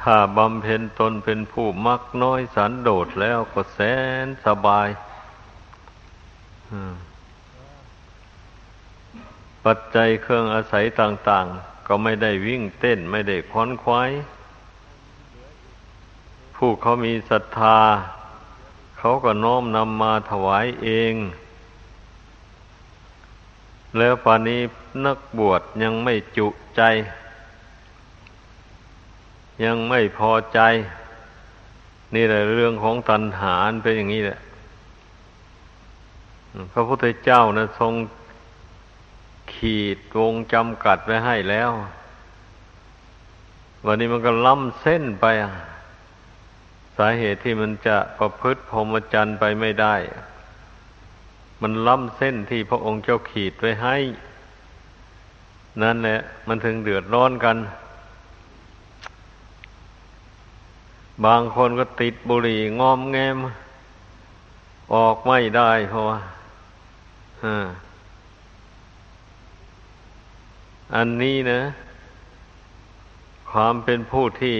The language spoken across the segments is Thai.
ถ้าบำเพ็ญตนเป็นผู้มักน้อยสันโดษแล้วก็แสนสบายปัจจัยเครื่องอาศัยต่าง ๆ ก็ไม่ได้วิ่งเต้นไม่ได้ค้อนควายผู้เขามีศรัทธา เขาก็น้อมนำมาถวายเอง แล้วป่านนี้นักบวชยังไม่จุใจ ยังไม่พอใจ นี่แหละเรื่องของตัณหาเป็นอย่างนี้แหละพระพุทธเจ้านะทรงขีดวงจำกัดไว้ให้แล้ว วันนี้มันก็ล้ำเส้นไป สาเหตุที่มันจะประพฤติพรหมจรรย์ไปไม่ได้ มันล้ำเส้นที่พระองค์เจ้าขีดไว้ให้ นั่นแหละ มันถึงเดือดร้อนกัน บางคนก็ติดบุหรี่งอมแงม ออกไม่ได้เพราะว่าอันนี้นะ ความเป็นผู้ที่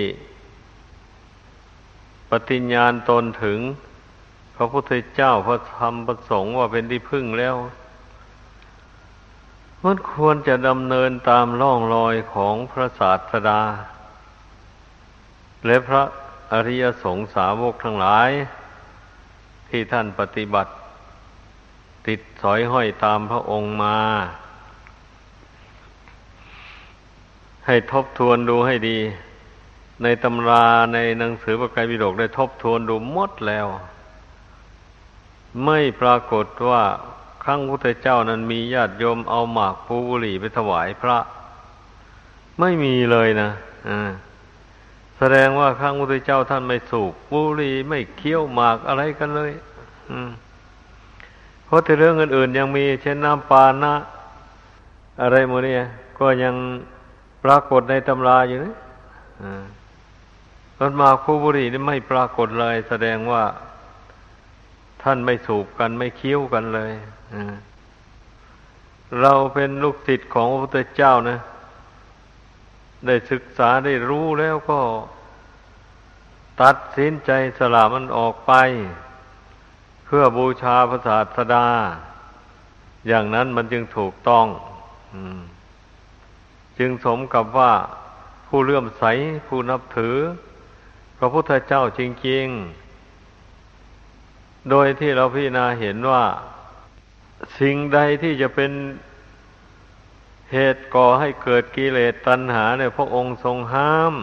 ปฏิญญาณตนถึง พระพุทธเจ้าพระธรรมประสงค์ว่าเป็นที่พึ่งแล้ว มันควรจะดำเนินตามร่องรอยของพระศาสดา และพระ อริยสงสาวกทั้งหลาย ที่ท่านปฏิบัติ ติดสอยห้อยตามพระองค์มา ให้ทบทวนดูให้ดี ในตำราในหนังสือประกายวิโดกได้ทบทวนดูหมดแล้ว ไม่ปรากฏว่าครั้งพุทธเจ้านั้นมีญาติโยมเอาหมากภูบุหรี่ไปถวายพระ ไม่มีเลยนะอ่า แสดงว่าข้างพุทธเจ้าท่านไม่สูบบุหรี่ไม่เคี้ยวหมากอะไรกันเลย อืมเพราะที่เรื่องอื่นๆยังมี เช่นน้ำปานะ อะไรโมเนี่ยก็ยังปรากฏในตำราอยู่นะต้นมาคูบุรีนี่ไม่ปรากฏเลย แสดงว่า ท่านไม่สูบกันไม่เคี้ยวกันเลยเราเป็นลูกศิษย์ของพระพุทธเจ้านะ ได้ศึกษาได้รู้แล้วก็ ตัดสินใจสละมันออกไป เพื่อบูชาพระศาสดา อย่างนั้นมันจึงถูกต้องจึงสมกับว่าผู้เลื่อมใสผู้นับถือ พระพุทธเจ้าจริงๆ โดยที่เราพิจารณาเห็นว่า สิ่งใดที่จะเป็น เหตุก่อให้เกิดกิเลสตัณหาเนี่ยพระองค์ทรงห้าม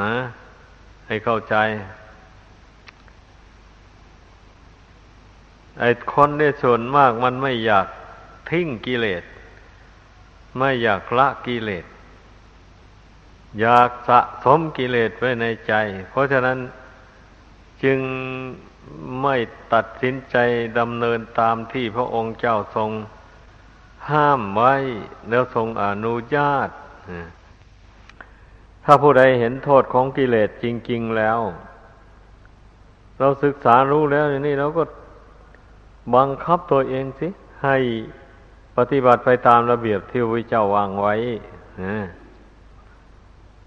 นะ ให้เข้าใจ ไอ้คนได้ส่วนมากมันไม่อยากทิ้งกิเลส ไม่อยากละกิเลส อยากสะสมกิเลสไว้ในใจ เพราะฉะนั้นจึงไม่ตัดสินใจดำเนินตามที่พระองค์เจ้าทรง ห้ามไว้แล้วทรงอนุญาต ถ้าผู้ใดเห็นโทษของกิเลสจริง ๆแล้ว เราศึกษารู้แล้วอย่างนี้เราก็บังคับตัวเองสิ ให้ปฏิบัติไปตามระเบียบที่พระเจ้าวางไว้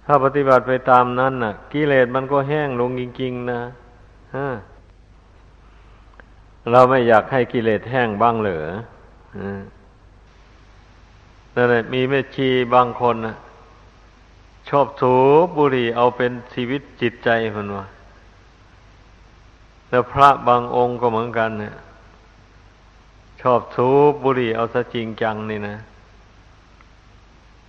ถ้าปฏิบัติไปตามนั้นน่ะ กิเลสมันก็แห้งลงจริง ๆ นะเราไม่อยากให้กิเลสแห้งบ้างเหรอ นั่นแหละมีแม่ชีบางคนนะชอบสูบบุหรี่เอาเป็นชีวิตจิตใจมันวะแล้วพระบางองค์ก็เหมือนกันเนี่ยชอบสูบบุหรี่เอาซะจริงจังนี่นะ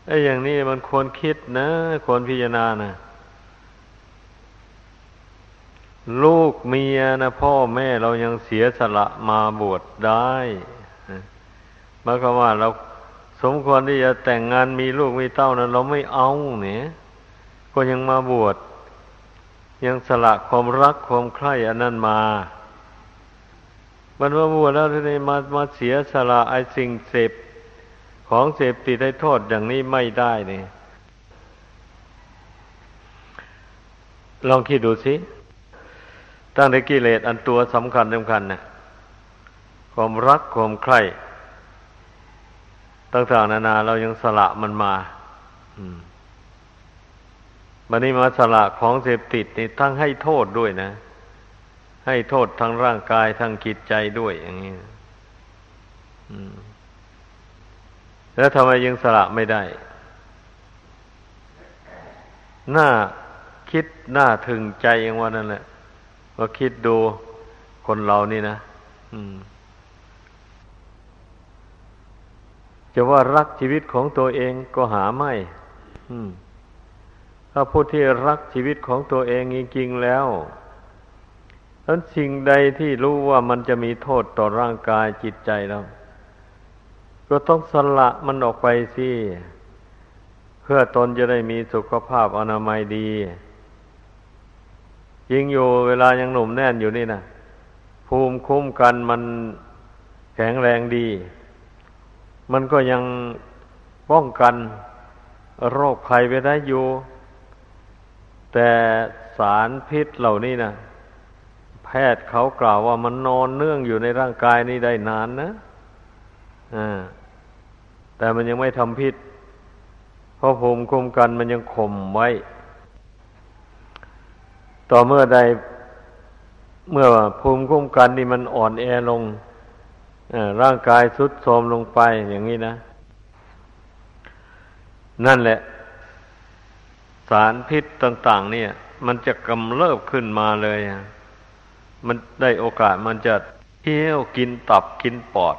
ไอ้อย่างนี้มันควรคิดนะ ควรพิจารณานะลูกเมียนะพ่อแม่เรายังเสียสละมาบวชได้หมายความว่าเรา สมควรที่จะแต่งงานมีลูกมีเต้านั้นเราไม่เอาเนี่ยก็ยังมาบวชยังสละความรักความใคร่อันนั้นมามันมาบวชแล้วทีนี้มามาเสียสละไอ้สิ่งเสพของเสพติดให้โทษอย่างนี้ไม่ได้เนี่ยลองคิดดูสิตั้งแต่กิเลสอันตัวสำคัญสำคัญนะความรักความใคร่ ต่างๆนานา เรายังสละมันมาบันนี้มาสละของเสพติดนี่ทั้งให้โทษด้วยนะ ให้โทษทั้งร่างกายทั้งจิตใจด้วยอย่างนี้แล้วทำไมยังสละไม่ได้หน้าคิดหน้าถึงใจอย่างว่านั่นแหละว่าคิดดูคนเรานี่นะ จะว่ารักชีวิตของตัวเองก็หาไม่ถ้าผู้ที่รักชีวิตของตัวเองจริงๆแล้วนั้นสิ่งใดที่รู้ว่ามันจะมีโทษต่อร่างกายจิตใจเราก็ต้องสละมันออกไปสิเพื่อตนจะได้มีสุขภาพอนามัยดี ยิงอยู่เวลายังหนุ่มแน่นอยู่นี่นะภูมิคุ้มกันมันแข็งแรงดี มันก็ยังป้องกันโรคภัยไปได้อยู่ แต่สารพิษเหล่านี้นะแพทย์เขากล่าวว่ามันนอนเนื่องอยู่ในร่างกายนี้ได้นานนะอ่าแต่มันยังไม่ทำพิษ เพราะภูมิคุ้มกันมันยังข่มไว้ ต่อเมื่อใดเมื่อภูมิคุ้มกันนี่มันอ่อนแอลง ร่างกายสุดโทรมลงไปอย่างนี้นะ นั่นแหละ สารพิษต่าง ๆ เนี่ย มันจะกำเริบขึ้นมาเลยมันได้โอกาสมันจะเที่ยวกินตับกินปอด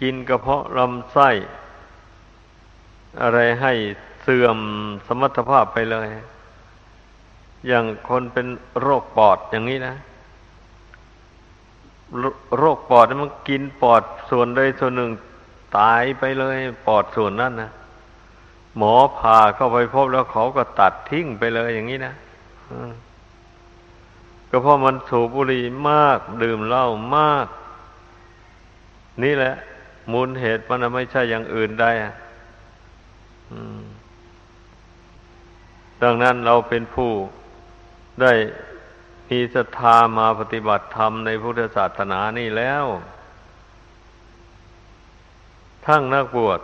กินกระเพาะลำไส้ อะไรให้เสื่อมสมรรถภาพไปเลย อย่างคนเป็นโรคปอดอย่างนี้นะ โรคปอดมันกินปอดส่วนใดส่วนหนึ่งตายไปเลยปอดส่วนนั้นนะหมอผ่าเข้าไปพบแล้วเขาก็ตัดทิ้งไปเลยอย่างนี้นะก็เพราะมันสูบบุหรี่มาก ดื่มเหล้ามาก นี่แหละ มูลเหตุมันไม่ใช่อย่างอื่นได้อะดังนั้นเราเป็นผู้ได้ มีศรัทธามาปฏิบัติธรรมในพุทธศาสนานี่แล้ว ทั้งนักบวช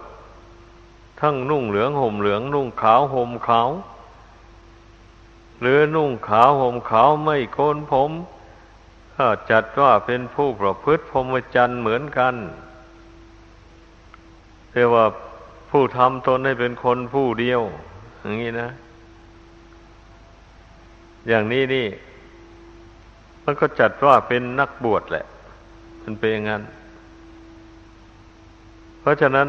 ทั้งนุ่งเหลืองห่มเหลือง นุ่งขาวห่มขาวหรือนุ่งขาวห่มขาวไม่โกนผมถ้าจัดว่าเป็นผู้ประพฤติพรหมจรรย์เหมือนกันเรียกว่าผู้ทำตนให้เป็นคนผู้เดียว อย่างนี้นะ อย่างนี้นี่ มันก็จัดว่าเป็นนักบวชแหละ มันเป็นอย่างนั้น เพราะฉะนั้น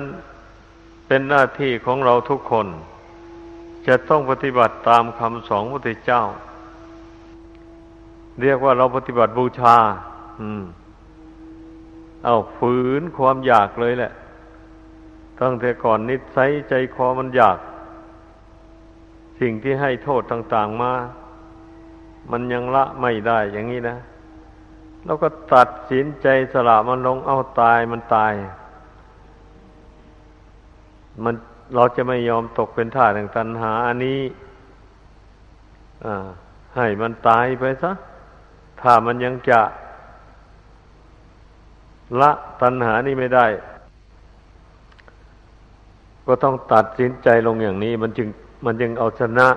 เป็นหน้าที่ของเราทุกคน จะต้องปฏิบัติตามคำสอนพระพุทธเจ้า เรียกว่าเราปฏิบัติบูชา อืม เอาฝืนความอยากเลยแหละ ตั้งแต่ก่อนนิสัยใจคอมันอยาก สิ่งที่ให้โทษต่าง ๆ มา มันยังละไม่ได้อย่างนี้นะเราก็ตัดสินใจสละมันลงเอาตายมันตาย มันเราจะไม่ยอมตกเป็นท่าแห่งตัณหา อันนี้ให้มันตายไปซะถ้ามันยังจะ ละตัณหานี้ไม่ได้ ก็ต้องตัดสินใจลงอย่างนี้ มันจึง มันจึงเอาชนะ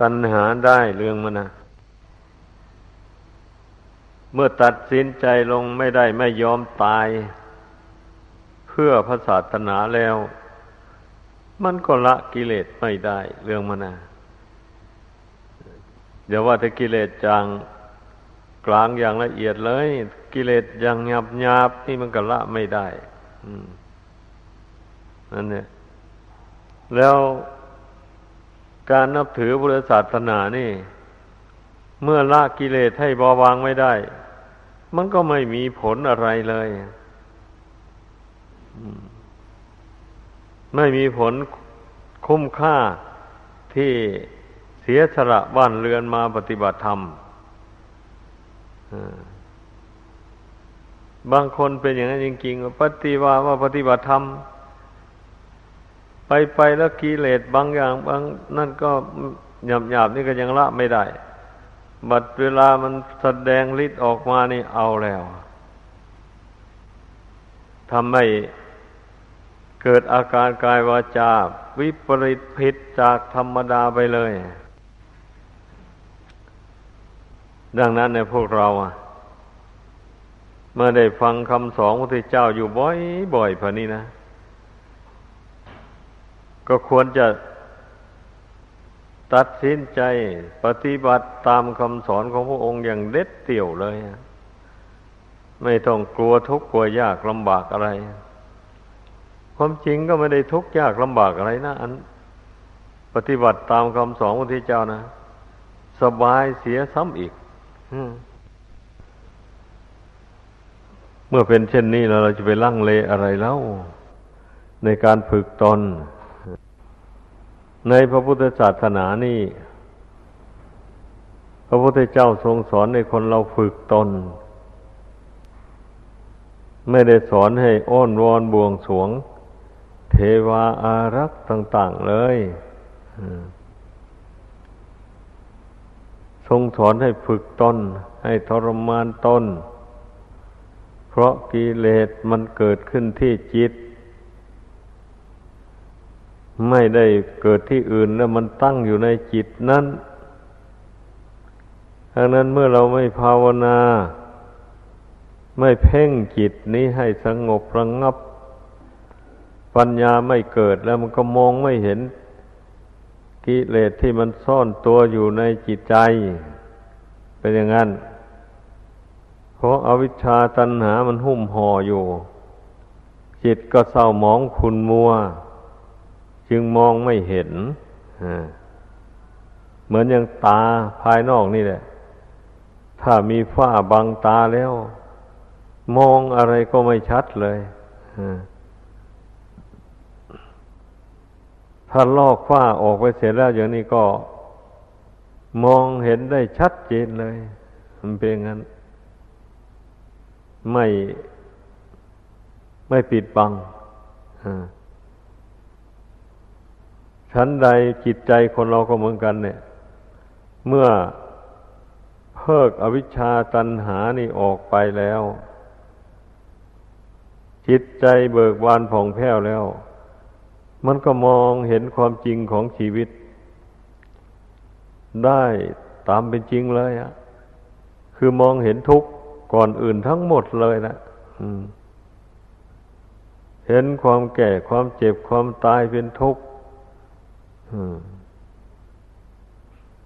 ตัณหาได้เรื่องมันนะ เมื่อตัดสินใจลงไม่ได้ไม่ยอมตาย เพื่อพระศาสนาแล้ว มันก็ละกิเลสไม่ได้ เรื่องมันนะเดี๋ยวว่าแต่กิเลสจางกลางอย่างละเอียดเลย กิเลสอย่างหยาบหยาบนี่มันก็ละไม่ได้นั่นเนี่ยแล้วการนับถือพุทธศาสนานี่ เมื่อละกิเลสให้เบาบางไม่ได้ มันก็ไม่มีผลอะไรเลยไม่มีผลคุ้มค่าที่เสียสละบ้านเรือนมาปฏิบัติธรรมบางคนเป็นอย่างนั้นจริงๆปฏิวาว่าปฏิบัติธรรม ไปไปแล้วกิเลสบางอย่าง บางนั่นก็หยาบหยาบนี่ก็ยังละไม่ได้ บัดเวลามันแสดงฤทธิ์ออกมานี่เอาแล้วทำให้เกิดอาการกายวาจา วิปริตผิดจากธรรมดาไปเลย ดังนั้นในพวกเราเมื่อได้ฟังคำสอนพระพุทธเจ้าอยู่บ่อยๆพอนี้นะ ก็ควรจะ ตัดสินใจปฏิบัติตามคำสอนของพระองค์อย่างเด็ดเดี่ยวเลย ไม่ต้องกลัวทุกข์กลัวยากลำบากอะไร ความจริงก็ไม่ได้ทุกข์ยากลำบากอะไรนะ อัน ปฏิบัติตามคำสอนของพระเจ้านะ สบายเสียซ้ำอีกเมื่อเป็นเช่นนี้เราจะไปลั่งเลอะไรแล้ว ในการฝึกตน ในพระพุทธศาสนานี่ พระพุทธเจ้าทรงสอนในคนเราฝึกตน ไม่ได้สอนให้อ้อนวอนบวงสวง เทวาอารักษ์ต่าง ๆเลยทรงสอนให้ฝึกตนให้ทรมานตนเพราะกิเลสมันเกิดขึ้นที่จิต ไม่ได้เกิดที่อื่นแล้วมันตั้งอยู่ในจิตนั้นดังนั้นเมื่อเราไม่ภาวนา ไม่เพ่งจิตนี้ให้สงบระงงับ ปัญญาไม่เกิดแล้วมันก็มองไม่เห็นกิเลสที่มันซ่อนตัวอยู่ในจิตใจ เป็นอย่างนั้น เพราะอาวิชชาตัณหามันหุ้มห่ออยู่ จิตก็เศร้าหมองขุนมัว จึงมองไม่เห็นเหมือนอย่างตาภายนอกนี่แหละ ถ้ามีฝ้าบังตาแล้ว มองอะไรก็ไม่ชัดเลยถ้าลอกฝ้าออกไปเสร็จแล้วอย่างนี้ก็ มองเห็นได้ชัดเจนเลย มันเป็นงั้น ไม่ไม่ปิดบังอ่า ชั้นใดจิตใจคนเราก็เหมือนกันเนี่ย เมื่อเพิกอวิชชาตันหานี่ออกไปแล้ว จิตใจเบิกบานผ่องแผ้วแล้ว มันก็มองเห็นความจริงของชีวิต ได้ตามเป็นจริงเลยอะคือมองเห็นทุกข์ก่อนอื่นทั้งหมดเลยนะเห็นความแก่ความเจ็บความตายเป็นทุกข์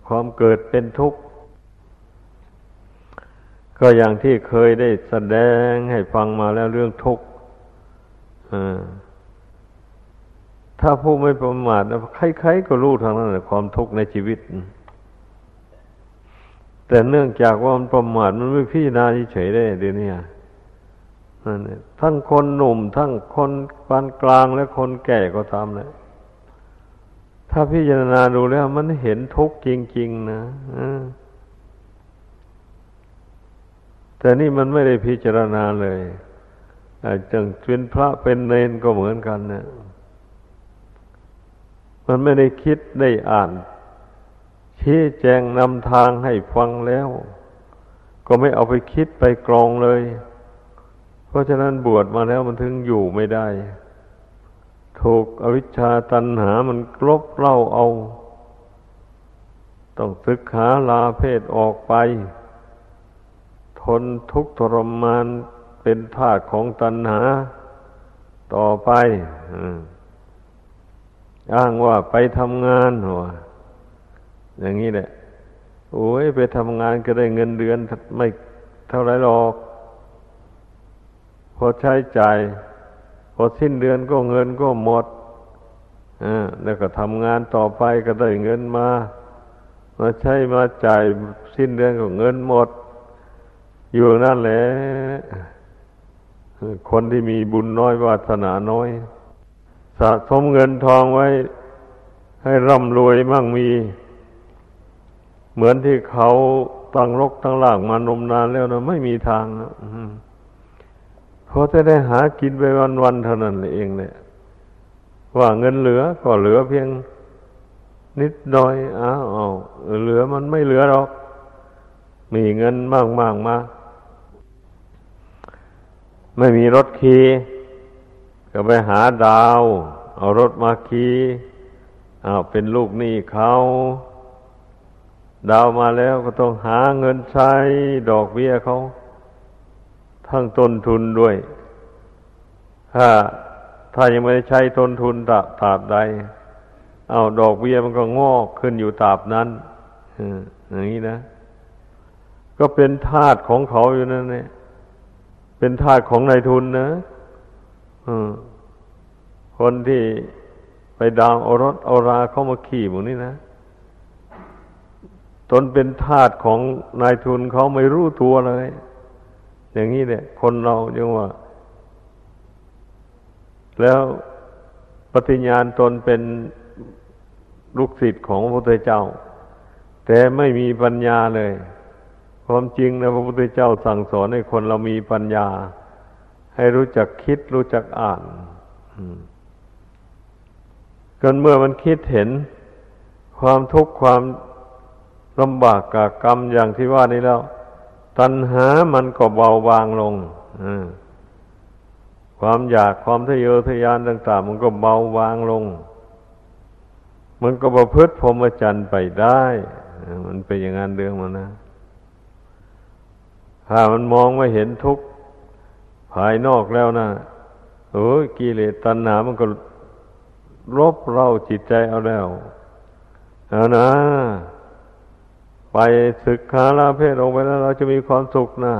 ความเกิดเป็นทุกข์ ก็อย่างที่เคยได้แสดงให้ฟังมาแล้วเรื่องทุกข์ถ้าผู้ไม่ประมาทใครๆก็รู้ทางนั้นความทุกข์ในชีวิต แต่เนื่องจากว่ามันประมาทมันไม่พิจารณาเฉยได้เดี๋ยวนี้ทั้งคนหนุ่ม ทั้งคนปานกลางและคนแก่ก็ตามเลย ถ้าพิจารณาดูแล้วมันเห็นทุกข์จริง ๆ นะแต่นี่มันไม่ได้พิจารณาเลยจังเป็นพระเป็นเนนก็เหมือนกันเนะมันไม่ได้คิดได้อ่าน ชี้แจงนำทางให้ฟังแล้ว ก็ไม่เอาไปคิดไปกรองเลย เพราะฉะนั้นบวชมาแล้วมันถึงอยู่ไม่ได้ ถูกอวิชชาตันหามันกลบเล่าเอา ต้องศึกษาลาเพศออกไป ทนทุกข์ทรมานเป็นทาสของตันหา ต่อไปอ้างว่าไปทำงานหัวอย่างนี้แหละ โอ้ยไปทำงานก็ได้เงินเดือนไม่เท่าไรหรอก พอใช้จ่าย พอสิ้นเดือนก็เงินก็หมดแล้วก็ทำงานต่อไปก็ได้เงินมา มาใช้มาจ่ายสิ้นเดือนก็เงินหมด อยู่นั่นแหละคนที่มีบุญน้อยวาสนาน้อย สะสมเงินทองไว้ ให้ร่ำรวยมั่งมี เหมือนที่เขาตั้งรกตั้งหลากมานมนานแล้วนะไม่มีทางนะ พอจะได้หากินไปวันๆเท่านั้นเองเนี่ย ว่าเงินเหลือก็เหลือเพียงนิดหน่อยอ้าวเหลือมันไม่เหลือหรอก มีเงินมากมากมา ไม่มีรถขี่ก็ไปหาดาว เอารถมาขี่อ้าวเป็นลูกหนี้เขาดาวมาแล้วก็ต้องหาเงินใช้ดอกเบี้ยเขา ทั้งต้นทุนด้วย ถ้า ถ้ายังไม่ได้ใช้ต้นทุนตาตาบใด เอาดอกเบี้ยมันก็งอกขึ้นอยู่ตาบนั้นอย่างนี้นะ ก็เป็นทาสของเขาอยู่นั่นแหละเป็นทาสของนายทุนนะคนที่ไปดาวเอารถเอาราเข้ามาขี่หมูนี่นะ ตนเป็นทาสของนายทุนเขาไม่รู้ตัวเลย อย่างนี้เนี่ยคนเรายังว่า แล้วปฏิญญาณตนเป็นลูกศิษย์ของพระพุทธเจ้า แต่ไม่มีปัญญาเลย ความจริงนะพระพุทธเจ้าสั่งสอนให้คนเรามีปัญญา ให้รู้จักคิดรู้จักอ่านกันเมื่อมันคิดเห็นความทุกข์ความลำบากกากรรมอย่างที่ว่านี้แล้ว ตัณหามันก็เบาบางลงความอยากความทะเยอทะยานต่างๆมันก็เบาบางลง มันก็ประพฤติพรหมจรรย์ไปได้ มันเป็นอย่างนั้นเรื่องมันนะ ถ้ามันมองไม่เห็นทุกข์ภายนอกแล้วนะโอ้ยกิเลสตัณหามันก็รบเร้าจิตใจเอาแล้วเอานะ ไปศึกษาลาเพศออกไปแล้วเราจะมีความสุขนะ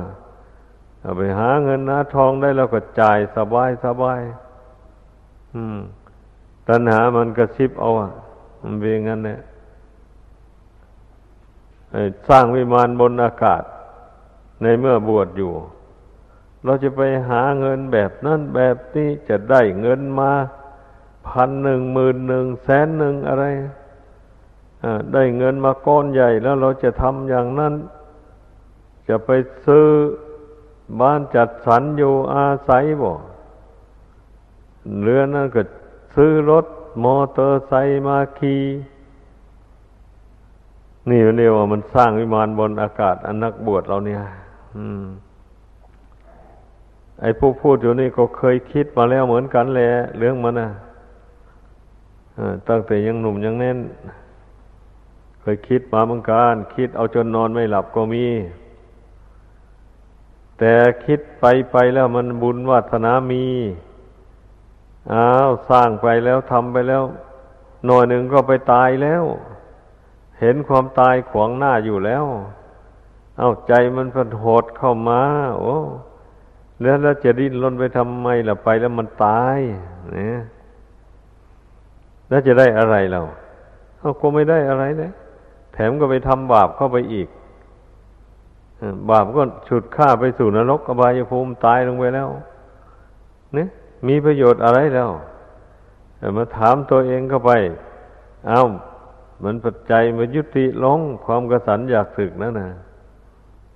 ไปหาเงินนะทองได้แล้วก็จ่ายสบายสบายอืม ตัณหามันกระชิบเอาอะ มันเป็นงั้นเนี่ยสร้างวิมานบนอากาศ ในเมื่อบวชอยู่ เราจะไปหาเงินแบบนั้นแบบนี้จะได้เงินมาพันหนึ่งหมื่นหนึ่งแสนหนึ่งอะไร ได้เงินมาก้อนใหญ่แล้วเราจะทำอย่างนั้น จะไปซื้อบ้านจัดสรรอยู่อาศัยบ่เรือนั่นก็ซื้อรถมอเตอร์ไซค์มาขี่นี่เรียกว่ามันสร้างวิมานบนอากาศอันนักบวชเราเนี่ยอไอ้ผู้พูดอยู่นี่ก็เคยคิดมาแล้วเหมือนกันแหละเรื่องมันนะตั้งแต่ยังหนุ่มยังแน่น เคยคิดมาเหมือนกันคิดเอาจนนอนไม่หลับก็มี แต่คิดไปไปแล้วมันบุญวัฒนามีอ้าวสร้างไปแล้วทำไปแล้ว หน่อยหนึ่งก็ไปตายแล้ว เห็นความตายขวางหน้าอยู่แล้ว เอาใจมันพันโหดเข้ามา โอ้แล้วแล้วจะดิ้นรนไปทำไมล่ะไปแล้วมันตายเนี่ยแล้วจะได้อะไรเราเขาก็ไม่ได้อะไรเลย ถมก็ไปทำบาปเข้าไปอีกบาปก็ฉุดข้าไปสู่นรกอบายภูมิตายลงไปแล้วเนี่ยมีประโยชน์อะไรแล้วมาถามตัวเองเข้าไป เอา้า มันปัจจัยมายุติลงความกระสันอยากศึกนั่นนะ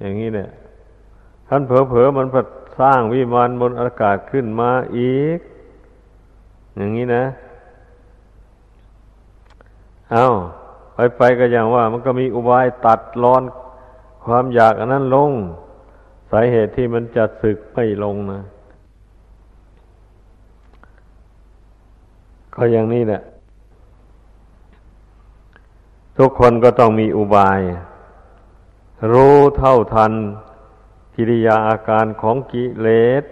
อย่างนี้เนี่ยท่านเผลอๆมันพัดสร้างวิมานบนอากาศขึ้นมาอีก อย่างนี้นะ เอา ไปไปก็อย่างว่า มันก็มีอุบายตัดรอนความอยากอันนั้นลง สาเหตุที่มันจะสึกไม่ลงนะ ก็อย่างนี้แหละ ทุกคนก็ต้องมีอุบาย รู้เท่าทันกิริยาอาการของกิเลส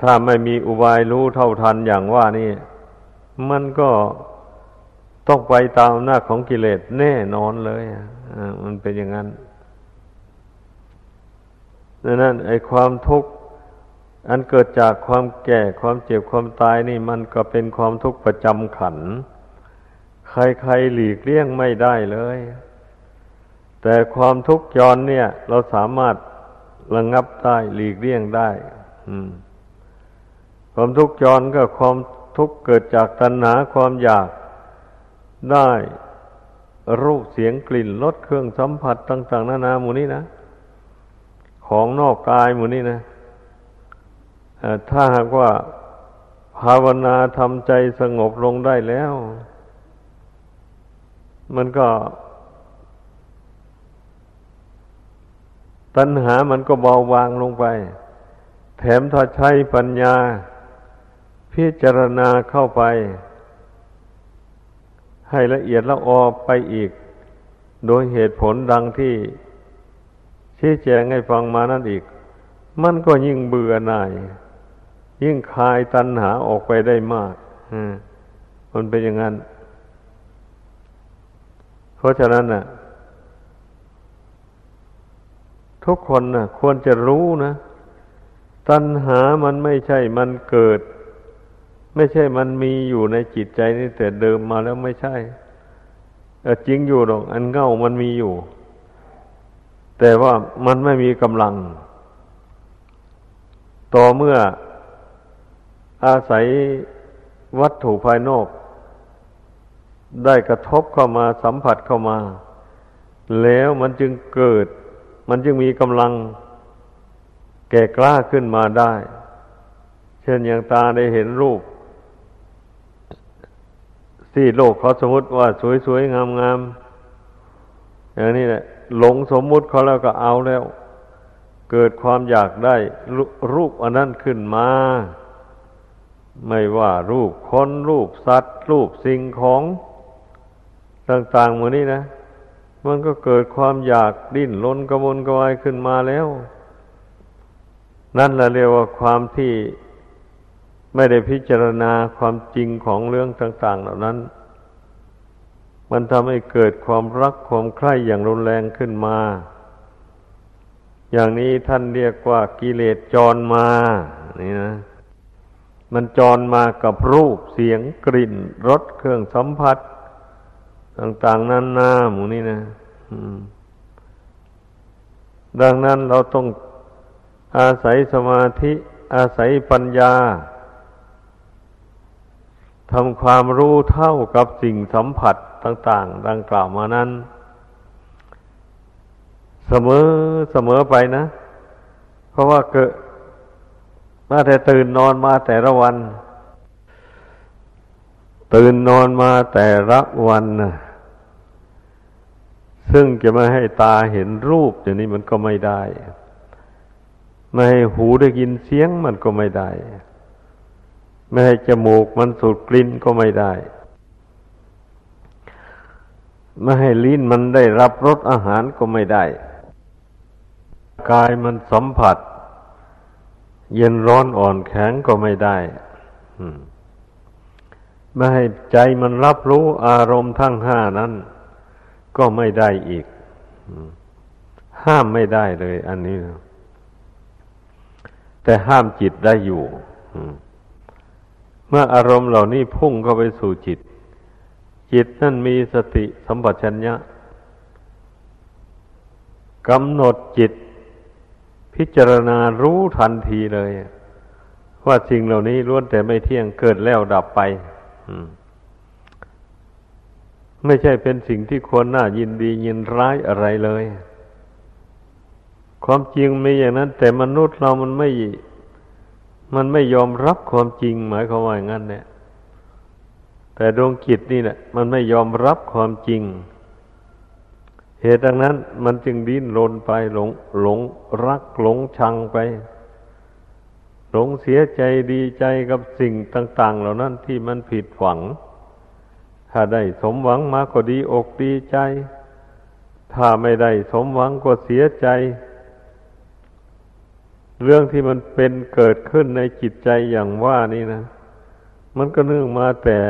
ถ้าไม่มีอุบายรู้เท่าทันอย่างว่านี่ มันก็ต้องไปตามหน้าของกิเลสแน่นอนเลยอ่มันเป็นอย่างนั้นดังนั้นไอ้ความทุกข์อันเกิดจากความแก่ความเจ็บความตายนี่มันก็เป็นความทุกข์ประจำขัน ใครๆหลีกเลี่ยงไม่ได้เลย แต่ความทุกข์ย้อนเนี่ย เราสามารถระงงับได้หลีกเลี่ยงได้ความทุกข์ย้อนก็ความ ทุกข์เกิดจากตัณหาความอยากได้รูปเสียงกลิ่นรสเครื่องสัมผัสต่าง ๆ นานาหมู่นี้นะ ของนอกกายหมู่นี้นะถ้าหากว่าภาวนาทำใจสงบลงได้แล้ว มันก็ ตัณหามันก็เบาบางลงไป แถมถ้าใช้ปัญญา พิจารณาเข้าไป ให้ละเอียดละออไปอีก โดยเหตุผลดังที่ชี้แจงให้ฟังมานั่นอีก มันก็ยิ่งเบื่อหน่าย ยิ่งคลายตัณหาออกไปได้มากมันเป็นอย่างนั้น เพราะฉะนั้นน่ะ ทุกคนน่ะ ควรจะรู้นะ ตัณหามันไม่ใช่มันเกิด ไม่ใช่มันมีอยู่ในจิตใจนี่แต่เดิมมาแล้วไม่ใช่จริงอยู่หรอก อันเง่ามันมีอยู่ แต่ว่ามันไม่มีกำลัง ต่อเมื่ออาศัยวัตถุภายนอก ได้กระทบเข้ามาสัมผัสเข้ามา แล้วมันจึงเกิด มันจึงมีกำลัง แก่กล้าขึ้นมาได้ เช่นอย่างตาได้เห็นรูป ที่โลกเขาสมมติว่าสวยๆงามๆอย่างนี้แหละหลงสมมุติเขาแล้วก็เอาแล้ว เกิดความอยากได้รูปอันนั้นขึ้นมา ไม่ว่ารูปคนรูปสัตว์ รูปสิ่งของต่างๆหมดนี้นะ มันก็เกิดความอยากดิ้นรนกระวนกระวายขึ้นมาแล้ว นั่นแหละเรียกว่าความที่ ไม่ได้พิจารณาความจริงของเรื่องต่าง ๆ เหล่านั้น มันทำให้เกิดความรักความใคร่อย่างรุนแรงขึ้นมา อย่างนี้ท่านเรียกว่ากิเลสจรมา นี่นะ มันจรมากับรูปเสียงกลิ่นรสเครื่องสัมผัส ต่าง ๆนั่นหน้าหมูนี่นะดังนั้นเราต้องอาศัยสมาธิอาศัยปัญญา ทำความรู้เท่ากับสิ่งสัมผัสต่าง ๆ ดังกล่าวมานั้น เสมอเสมอไปนะ เพราะว่าเกิดมาแต่ตื่นนอนมาแต่ละวัน ตื่นนอนมาแต่ละวันนะซึ่งจะไม่ให้ตาเห็นรูปอย่างนี้มันก็ไม่ได้ ไม่ให้หูได้ยินเสียงมันก็ไม่ได้ ไม่ให้จมูกมันสูดกลิ่นก็ไม่ได้ ไม่ให้ลิ้นมันได้รับรสอาหารก็ไม่ได้ กายมันสัมผัส เย็นร้อนอ่อนแข็งก็ไม่ได้ไม่ให้ใจมันรับรู้อารมณ์ทั้งห้านั้น ก็ไม่ได้อีก ห้ามไม่ได้เลย อันนี้ แต่ห้ามจิตได้อยู่ เมื่ออารมณ์เหล่านี้พุ่งเข้าไปสู่จิต จิตนั่นมีสติสัมปชัญญะกำหนดจิต พิจารณารู้ทันทีเลย ว่าสิ่งเหล่านี้ล้วนแต่ไม่เที่ยงเกิดแล้วดับไปไม่ใช่เป็นสิ่งที่ควรน่ายินดียินร้ายอะไรเลย ความจริงมีอย่างนั้น แต่มนุษย์เรามันไม่ มันไม่ยอมรับความจริง หมายความว่าอย่างนั้นเนี่ยแต่ดวงจิตนี่แหละมันไม่ยอมรับความจริง เหตุดังนั้น มันจึงดิ้นรนไปหลงหลงรักหลงชังไป หลงเสียใจดีใจกับสิ่งต่าง ๆ เหล่านั้นที่มันผิดหวัง ถ้าได้สมหวังมาก็ดีอกดีใจ ถ้าไม่ได้สมหวังก็เสียใจ เรื่องที่มันเป็นเกิดขึ้นในจิตใจอย่างว่านี่นะ มันก็เนื่องมาแต่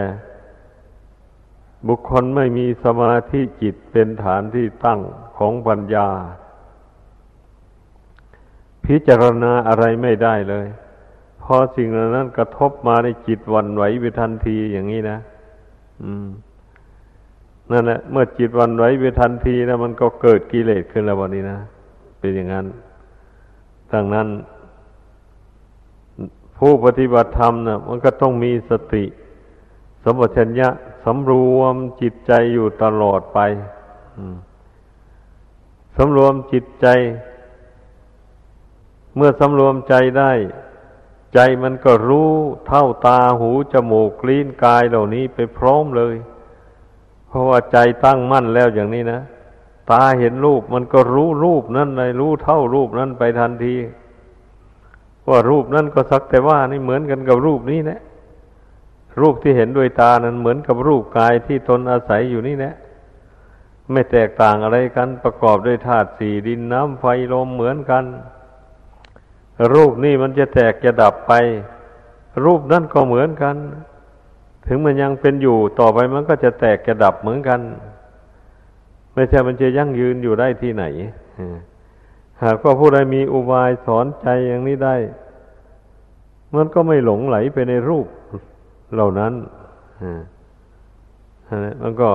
บุคคลไม่มีสมาธิจิตเป็นฐานที่ตั้งของปัญญา พิจารณาอะไรไม่ได้เลย พอสิ่งเหล่านั้นกระทบมาในจิตวันไหวไปทันทีอย่างนี้นะ อืมนั่นแหละเมื่อจิตวันไหวไปทันทีแล้วมันก็เกิดกิเลสขึ้นแล้ววันนี้นะ เป็นอย่างนั้น ดังนั้น ผู้ปฏิบัติธรรมนะ่ะมันก็ต้องมีสติ สมบัติชัญญะสำรวมจิตใจอยู่ตลอดไปสำรวมจิตใจ เมื่อสำรวมใจได้ ใจมันก็รู้เท่าตาหูจมูกลิ้นกายเหล่านี้ไปพร้อมเลย เพราะว่าใจตั้งมั่นแล้วอย่างนี้นะ ตาเห็นรูปมันก็รู้รูปนั้นเลยรู้เท่ารูปนั้นไปทันที ว่ารูปนั่นก็สักแต่ว่านี่เหมือนกันกับรูปนี้นะรูปที่เห็นด้วยตานั้นเหมือนกับรูปกายที่ตนอาศัยอยู่นี่นะไม่แตกต่างอะไรกันประกอบด้วยธาตุสี่ดินน้ำไฟลมเหมือนกัน รูปนี่มันจะแตกจะดับไป รูปนั่นก็เหมือนกัน ถึงมันยังเป็นอยู่ต่อไปมันก็จะแตกจะดับเหมือนกัน ไม่ใช่มันจะยั่งยืนอยู่ได้ที่ไหนหากว่าผู้ใดมีอุบายสอนใจอย่างนี้ได้ มันก็ไม่หลงไหลไปในรูปเหล่านั้นมันก็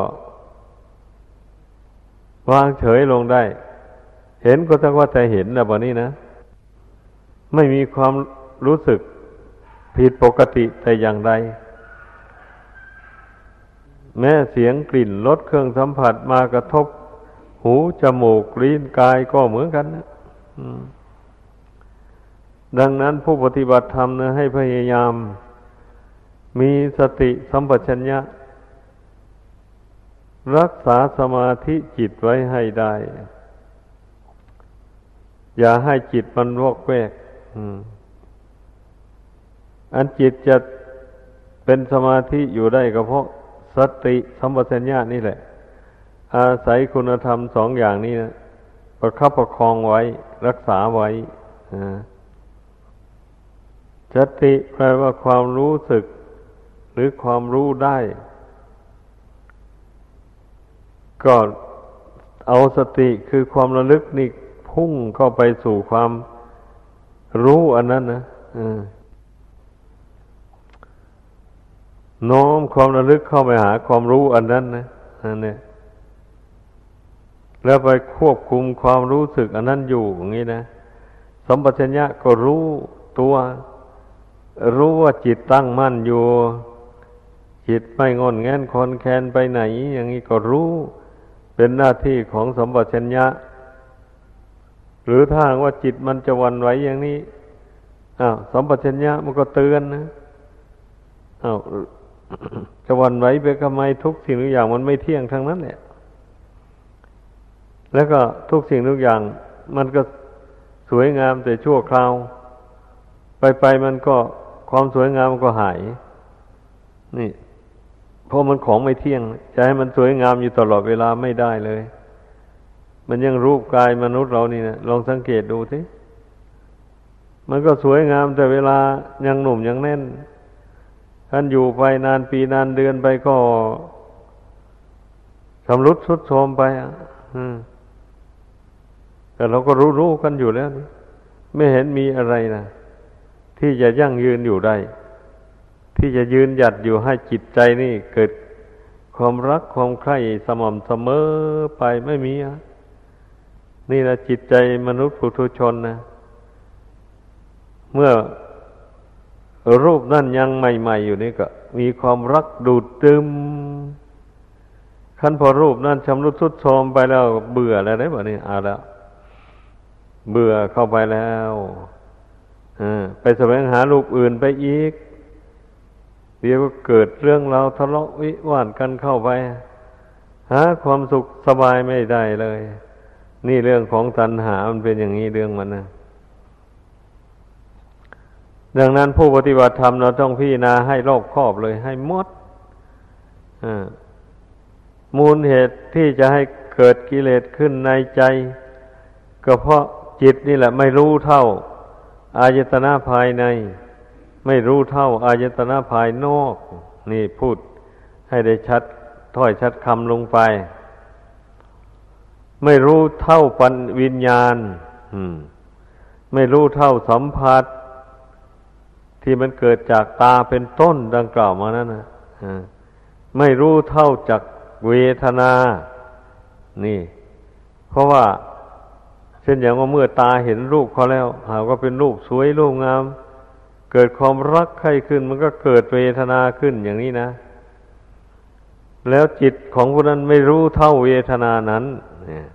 วางเฉยลงได้ เห็นก็ตั้งว่าแต่เห็นนะวันนี้นะ ไม่มีความรู้สึกผิดปกติแต่อย่างใด แม้เสียงกลิ่นรสเครื่องสัมผัสมากระทบ หูจมูกลิ้นกายก็เหมือนกันนะดังนั้นผู้ปฏิบัติธรรมนะให้พยายาม มีสติสัมปชัญญะ รักษาสมาธิจิตไว้ให้ได้ อย่าให้จิตมันวอกแวกอันจิตจะเป็นสมาธิอยู่ได้ก็เพราะ สติสัมปชัญญะนี่แหละ อาศัยคุณธรรมสองอย่างนี้นะประคับประคองไว้ รักษาไว้สติแปลว่าความรู้สึก หรือความรู้ได้ ก็เอาสติคือความระลึกนี่พุ่งเข้าไปสู่ความรู้อันนั้นนะ น้อมความระลึกเข้าไปหาความรู้อันนั้นนะอันนี้แล้วไปควบคุมความรู้สึกอันนั้นอยู่อย่างนี้นะสัมปชัญญะก็รู้ตัว รู้ว่าจิตตั้งมั่นอยู่ จิตไม่งอนแงนคอนแคนไปไหน อย่างนี้ก็รู้ เป็นหน้าที่ของสมบัติชัญญะ หรือถ้าว่าจิตมันจะวันไหวอย่างนี้อ้าวสมบัติชัญญะมันก็เตือนนะอ้าว จะวันไหวไปทำไมทุกสิ่งทุกอย่างมันไม่เที่ยงทั้งนั้นเนี่ย แล้วก็ทุกสิ่งทุกอย่าง มันก็สวยงามแต่ชั่วคราว ไปไปมันก็ความสวยงามมันก็หาย นี่เพราะมันของไม่เที่ยง จะให้มันสวยงามอยู่ตลอดเวลาไม่ได้เลย มันยังรูปกายมนุษย์เรานี่นะลองสังเกตดูสิมันก็สวยงามแต่เวลายังหนุ่มยังแน่น ท่านอยู่ไปนานปีนานเดือนไปก็สำรุดสุดโทมไปอะแต่เราก็รู้รู้กันอยู่แล้วนี่ไม่เห็นมีอะไรนะที่จะยั่งยืนอยู่ได้ ที่จะยืนหยัดอยู่ให้จิตใจนี่เกิดความรักความใคร่สม่ำเสมอไปไม่มีอะนี่นะจิตใจมนุษย์ปุถุชนนะเมื่อ รูปนั่นยังใหม่ๆอยู่นี่ก็ มีความรักดูดตึมขั้นพอรูปนั่นชำรุดทุดโทรมไปแล้ว เบื่อแล้วได้บ่นี่เอาแล้ว เบื่อเข้าไปแล้วอไปแสวงหารูปอื่นไปอีก เดี๋ยวก็เกิดเรื่องราวทะเลาะวิวาทกันเข้าไป หาความสุขสบายไม่ได้เลย นี่เรื่องของตัณหามันเป็นอย่างนี้เรื่องมันนะ ดังนั้นผู้ปฏิบัติธรรมเราต้องพิจารณาให้รอบคอบเลยให้หมดมูลเหตุที่จะให้เกิดกิเลสขึ้นในใจ ก็เพราะจิตนี่แหละ ไม่รู้เท่า อายตนะภายใน ไม่รู้เท่า อายตนะภายนอก นี่พูดให้ได้ชัดถ้อยชัดคำลงไป ไม่รู้เท่าปัญวิญญาณไม่รู้เท่าสัมผัส ที่มันเกิดจากตาเป็นต้นดังกล่าวมานั้นนะไม่รู้เท่าจากเวทนา นี่ เพราะว่า เช่นอย่างว่าเมื่อตาเห็นรูปเขาแล้ว หาว่าเป็นรูปสวยรูปงาม เกิดความรักใคร่ขึ้น มันก็เกิดเวทนาขึ้นอย่างนี้นะ แล้วจิตของผู้นั้นไม่รู้เท่าเวทนานั้นเนี่ย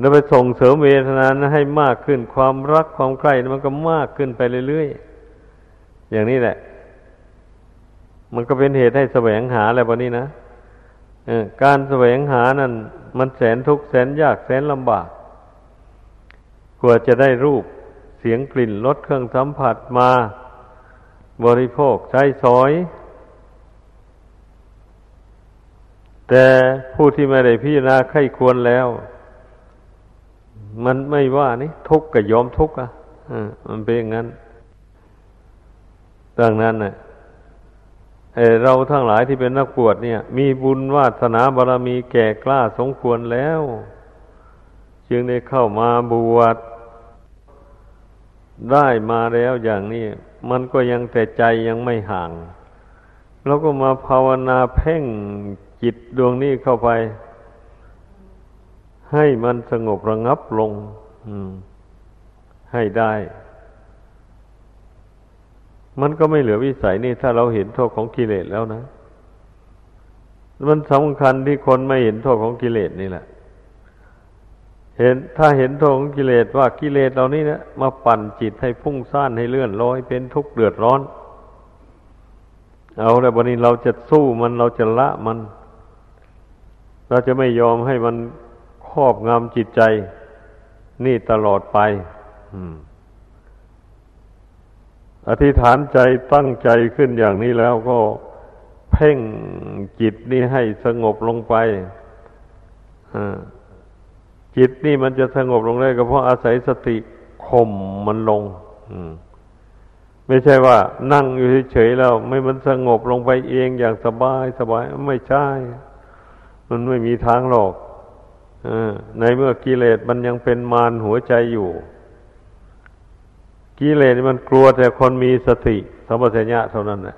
แล้วไปส่งเสริมเวทนานให้มากขึ้นความรักความใคร่มันก็มากขึ้นไปเรื่อยๆอย่างนี้แหละ มันก็เป็นเหตุให้แสวงหาอะไรแบบนี้นะการแสวงหานั้นมันแสนทุกข์แสนยากแสนลำบาก กว่าจะได้รูปเสียงกลิ่นรสเครื่องสัมผัสมา บริโภคใช้สอย แต่ผู้ที่ไม่ได้พิจารณาไข้ควรแล้ว มันไม่ว่านี่ทุกข์กับยอมทุกข์อะมันเป็นอย่างนั้นดังนั้นน่ะเราทั้งหลายที่เป็นนักบวชเนี่ย มีบุญวาสนาบารรมีแก่กล้าสมควรแล้ว จึงได้เข้ามาบวชได้มาแล้วอย่างนี้ มันก็ยังแต่ใจยังไม่ห่างเราก็มาภาวนาเพ่งจิตดวงนี้เข้าไป ให้มันสงบระงับลงให้ได้ มันก็ไม่เหลือวิสัยนี่ถ้าเราเห็นโทษของกิเลสแล้วนะ มันสำคัญที่คนไม่เห็นโทษของกิเลสนี่แหละ เห็นถ้าเห็นโทษของกิเลสว่ากิเลสเหล่านี้นะมาปั่นจิตให้พุ่งซ่านให้เลื่อนลอยเป็นทุกข์เดือดร้อน เอาแล้ววันนี้เราจะสู้มันเราจะละมัน เราจะไม่ยอมให้มัน ครอบงำจิตใจ นี่ตลอดไปอธิษฐานใจตั้งใจขึ้นอย่างนี้แล้วก็เพ่งจิตนี่ให้สงบลงไปจิตนี่มันจะสงบลงได้ก็เพราะอาศัยสติข่มมันลงไม่ใช่ว่า นั่งอยู่เฉยๆแล้ว ไม่มันสงบลงไปเองอย่างสบายสบายไม่ใช่ มันไม่มีทางหรอก ในเมื่อกิเลสมันยังเป็นมารหัวใจอยู่ กิเลสมันกลัวแต่คนมีสติสัมปชัญญะเท่านั้นแหละ